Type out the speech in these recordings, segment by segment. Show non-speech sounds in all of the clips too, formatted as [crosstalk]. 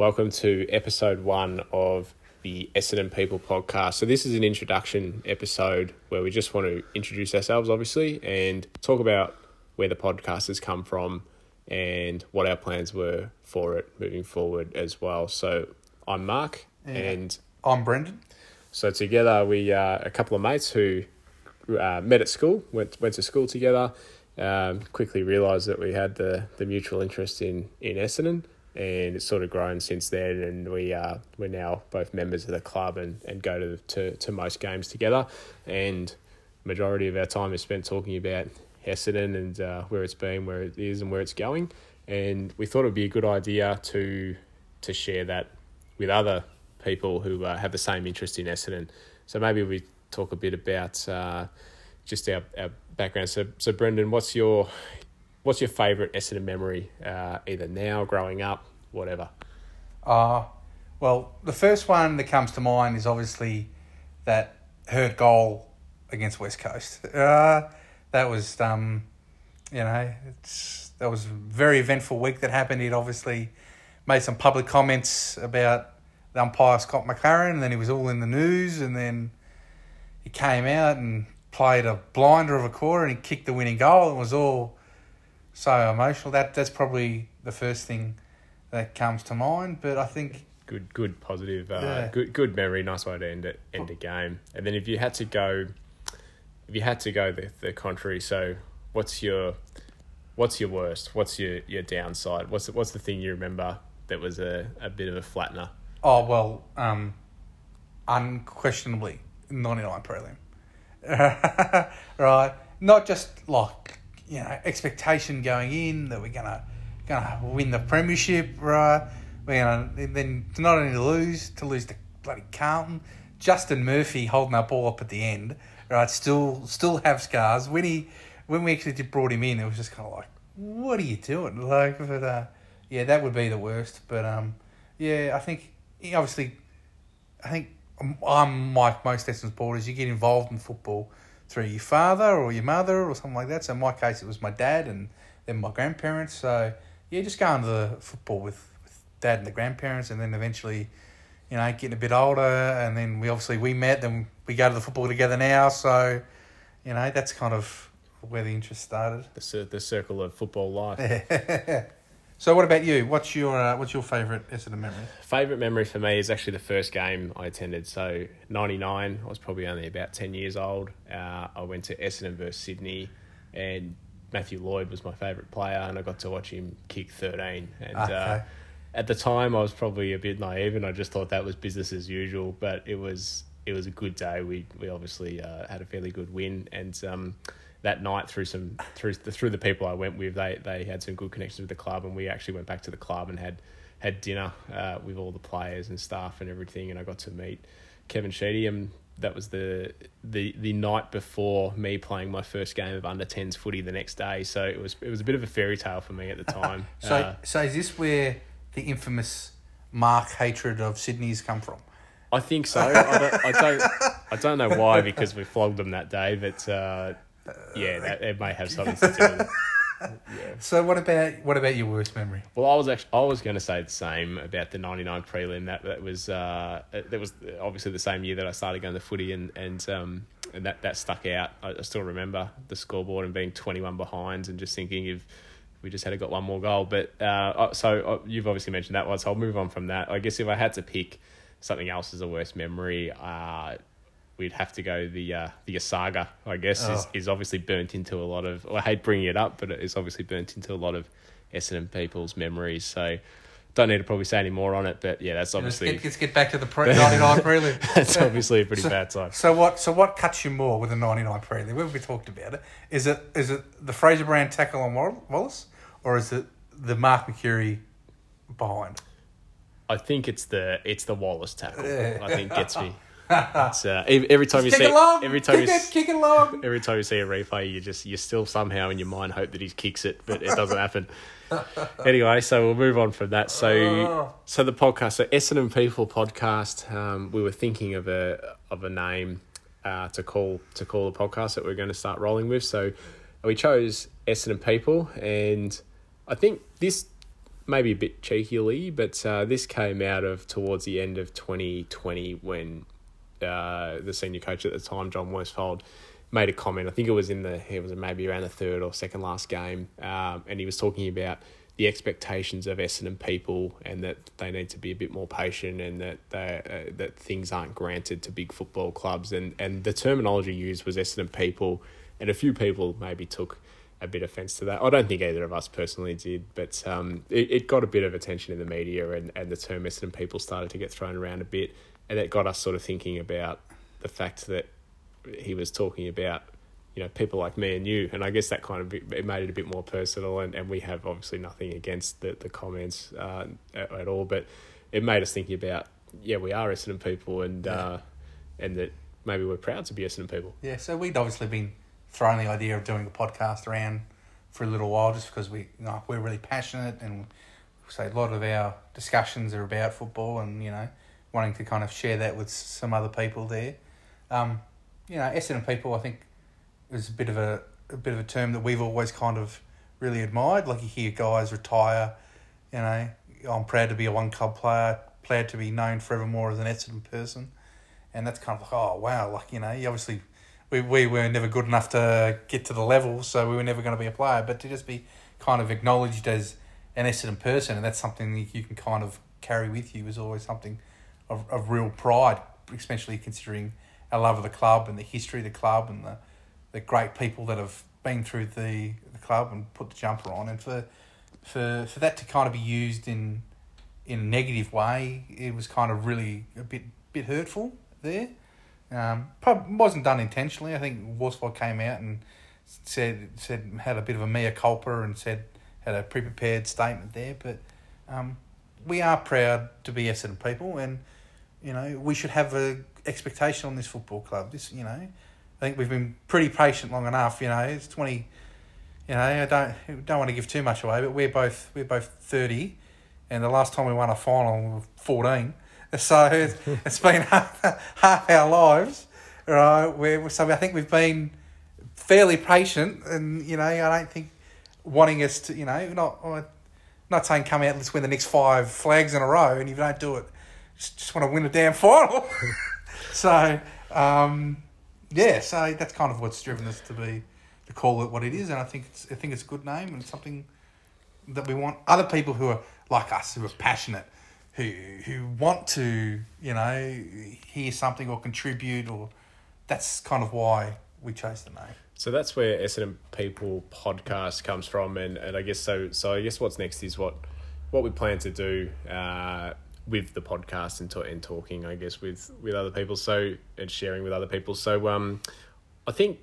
Welcome to episode one of the Essendon People podcast. So, this is an introduction episode where we just want to introduce ourselves, obviously, and talk about where the podcast has come from and what our plans were for it moving forward as well. So, I'm Mark, Yeah. and I'm Brendan. so together we are a couple of mates who uh, met at school, went went to school together. Um, quickly realised that we had the, the mutual interest in in Essendon, and it's sort of grown since then. And we uh, we're now both members of the club and, and go to, to to most games together. And majority of our time is spent talking about Essendon and uh, where it's been, where it is, and where it's going. And we thought it would be a good idea to to share that with other people who uh, have the same interest in Essendon. So maybe we talk a bit about uh, just our, our background. So, so Brendan, what's your what's your favourite Essendon memory? Uh, either now, growing up, whatever. Uh, well, the first one that comes to mind is obviously that Hird goal against West Coast. [laughs] Uh, that was, um, you know, that was a very eventful week that happened. He'd obviously made some public comments about the umpire Scott McLaren, and then he was all in the news, and then he came out and played a blinder of a quarter, and he kicked the winning goal. And it was all so emotional. That that's probably the first thing that comes to mind. But I think Good, good, positive, uh, Yeah. good, good memory. Nice way to end it, end a game. And then if you had to go, if you had to go the the contrary, so what's your what's your worst? What's your, your downside? What's the, what's the thing you remember that was a, a bit of a flattener? oh well, um, unquestionably ninety nine prelim, [laughs] right? Not just like you know expectation going in that we're gonna gonna win the premiership, right? We're gonna then to not only lose to lose to bloody Carlton. Justin Murphy holding our ball up at the end, right? Still, still have scars. When he, when we actually brought him in, it was just kind of like, what are you doing? [laughs] Like, but uh, yeah, that would be the worst. But um, yeah, I think obviously, I think I'm- I'm like most Essendon supporters. You get involved in football through your father or your mother or something like that. So in my case, it was my dad and then my grandparents. So yeah, just going to the football with, with dad and the grandparents, and then eventually, you know, getting a bit older, and then we obviously we met, then we go to the football together now. So, you know, that's kind of where the interest started. The the circle of football life. [laughs] so, what about you? What's your uh, what's your favourite Essendon memory? Favorite memory for me is actually the first game I attended. So ninety nine, I was probably only about ten years old. Uh, I went to Essendon versus Sydney, and Matthew Lloyd was my favorite player, and I got to watch him kick thirteen. And uh, at the time, I was probably a bit naive, and I just thought that was business as usual. But it was it was a good day. We we obviously uh, had a fairly good win, and um, that night through some through the through the people I went with, they they had some good connections with the club, and we actually went back to the club and had had dinner uh, with all the players and staff and everything, and I got to meet Kevin Sheedy, and that was the the the night before me playing my first game of under 10s footy the next day. So it was it was a bit of a fairy tale for me at the [laughs] time. So, Uh, so is this where the infamous Mark hatred of Sydney's come from? I think so. I don't, I don't. I don't know why because we flogged them that day, but uh, yeah, that, it may have [laughs] something to do with it. Yeah. So, what about what about your worst memory? Well, I was actually I was going to say the same about the '99 prelim. That that was uh, that was obviously the same year that I started going to footy, and and um and that that stuck out. I, I still remember the scoreboard and being 21 behind, and just thinking if we just had got one more goal. But uh, so uh, you've obviously mentioned that one, so I'll move on from that. I guess if I had to pick something else as a worst memory, uh, we'd have to go the uh, the Asaga. I guess is, Oh. is obviously burnt into a lot of. I hate bringing it up, but it is obviously burnt into a lot of Essendon people's memories. So don't need to probably say any more on it. But yeah, that's Let's obviously get, let's get back to the pre- 99 prelim. [laughs] that's obviously a pretty So- bad time. So what? So what cuts you more with a 99 prelim? We've we talked about it. Is it is it the Fraser Brown tackle on Wallace, or is it the Mark Mercuri behind? I think it's the it's the Wallace tackle. Yeah. I think gets me. [laughs] Uh, every, time you kick see it every time kick you it, kick it along. every time you see a replay, you just you still somehow in your mind hope that he kicks it, but it doesn't happen. [laughs] anyway, so we'll move on from that. So Oh. so the podcast, so Essendon People podcast. Um, we were thinking of a of a name uh, to call to call the podcast that we're going to start rolling with. So we chose Essendon People, and I think this maybe a bit cheekily, but uh, this came out of towards the end of 2020 when uh, the senior coach at the time, John Worsfold, made a comment. I think it was in the it was maybe around the third or second last game, um, and he was talking about the expectations of Essendon people and that they need to be a bit more patient and that they, uh, that things aren't granted to big football clubs and and the terminology used was Essendon people and a few people maybe took a bit offence to that. I don't think either of us personally did, but um, it, it got a bit of attention in the media and, and the term Essendon people started to get thrown around a bit and it got us sort of thinking about the fact that he was talking about you know people like me and you and i guess that kind of it made it a bit more personal and, and we have obviously nothing against the, the comments uh, at, at all but it made us thinking about yeah we are Essendon people and yeah. uh, and that maybe we're proud to be Essendon people yeah so we'd obviously been throwing the idea of doing a podcast around for a little while just because we you know, we're really passionate and say a lot of our discussions are about football and you know wanting to kind of share that with some other people there um, you know Essendon people I think is a bit of a, a bit of a term that we've always kind of really admired. Like you hear guys retire, you know, I'm proud to be a one club player, proud to be known forevermore as an Essendon person. And that's kind of like, oh, wow, like, you know, you obviously, we, we were never good enough to get to the level, so we were never going to be a player. But to just be kind of acknowledged as an Essendon person, and that's something that you can kind of carry with you, is always something of, of real pride, especially considering our love of the club and the history of the club and the the great people that have been through the, the club and put the jumper on, and for for for that to kind of be used in in a negative way, it was kind of really a bit bit hurtful there. Um, probably wasn't done intentionally. I think Worsfold came out and said said had a bit of a mea culpa and said had a pre prepared statement there, but um, we are proud to be Essendon people, and you know we should have a expectation on this football club. This you know I think we've been pretty patient long enough. You know, it's twenty. You know, I don't don't want to give too much away, but we're both we're both thirty, and the last time we won a final, we were fourteen. [laughs] So it's, [laughs] it's been half, half our lives, right? We're, so I think we've been fairly patient, and you know, I don't think wanting us to, you know, not not saying come out let's win the next five flags in a row, and if you don't do it, just, want to win a damn final. [laughs] so. Um, yeah, so that's kind of what's driven us to be to call it what it is, and I think it's I think it's a good name and something that we want other people who are like us who are passionate, who who want to you know hear something or contribute or that's kind of why we chose the name. So that's where Essendon People podcast comes from, and, and I guess so. So I guess what's next is what what we plan to do. Uh, with the podcast and, to, and talking, I guess, with, with other people. So and sharing with other people. So um, I think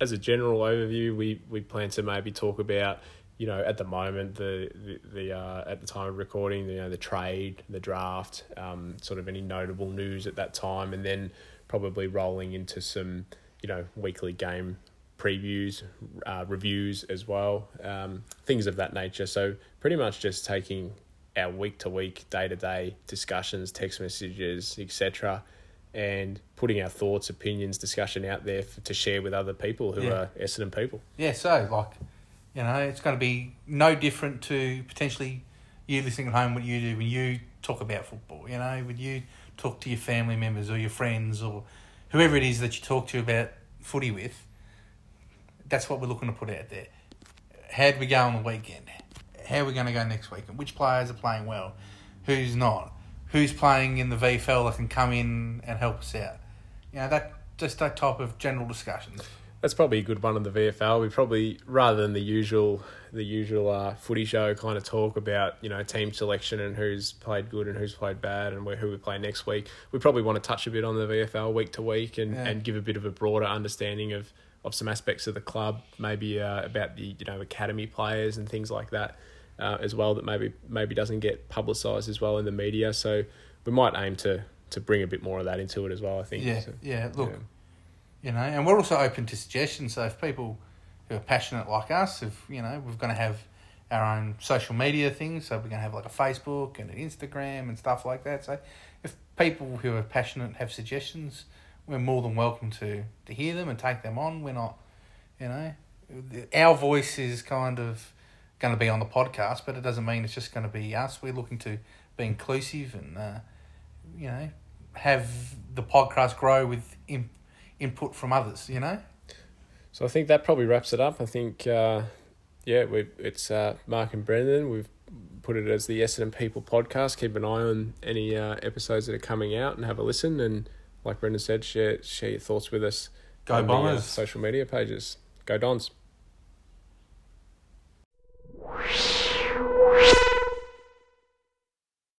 as a general overview, we, we plan to maybe talk about you know at the moment the the, the uh, at the time of recording you know the trade the draft um, sort of any notable news at that time and then probably rolling into some you know weekly game previews uh, reviews as well um, things of that nature so pretty much just taking our week to week, day to day discussions, text messages, etc., and putting our thoughts, opinions, discussion out there for, to share with other people who yeah. are Essendon people. Yeah, so like, you know, it's going to be no different to potentially you listening at home what you do when you talk about football. You know, when you talk to your family members or your friends or whoever it is that you talk to about footy with. That's what we're looking to put out there. How'd we go on the weekend? How we're we going to go next week, and which players are playing well, who's not, who's playing in the VFL that can come in and help us out. You know, that just that type of general discussions. That's probably a good one on the VFL. We probably rather than the usual the usual uh, footy show kind of talk about you know team selection and who's played good and who's played bad and where, who we play next week. We probably want to touch a bit on the VFL week to week and, yeah. and give a bit of a broader understanding of, of some aspects of the club, maybe uh, about the you know academy players and things like that uh, as well that maybe maybe doesn't get publicised as well in the media. So we might aim to to bring a bit more of that into it as well. I think. Yeah, so, yeah. Look, yeah. you know, and we're also open to suggestions. So if people who are passionate like us, if you know, we're going to have our own social media things. So we're going to have like a Facebook and an Instagram and stuff like that. So if people who are passionate have suggestions, we're more than welcome to to hear them and take them on. We're not, you know, our voice is kind of going to be on the podcast, but it doesn't mean it's just going to be us. We're looking to be inclusive and uh, you know have the podcast grow with in, input from others. You know. So I think that probably wraps it up. I think, uh, yeah, we it's uh, Mark and Brendan. We've put it as the Essendon People podcast. Keep an eye on any uh, episodes that are coming out and have a listen. And like Brendan said, share share your thoughts with us. Go on the, uh, Bombers. social media pages. Go Dons.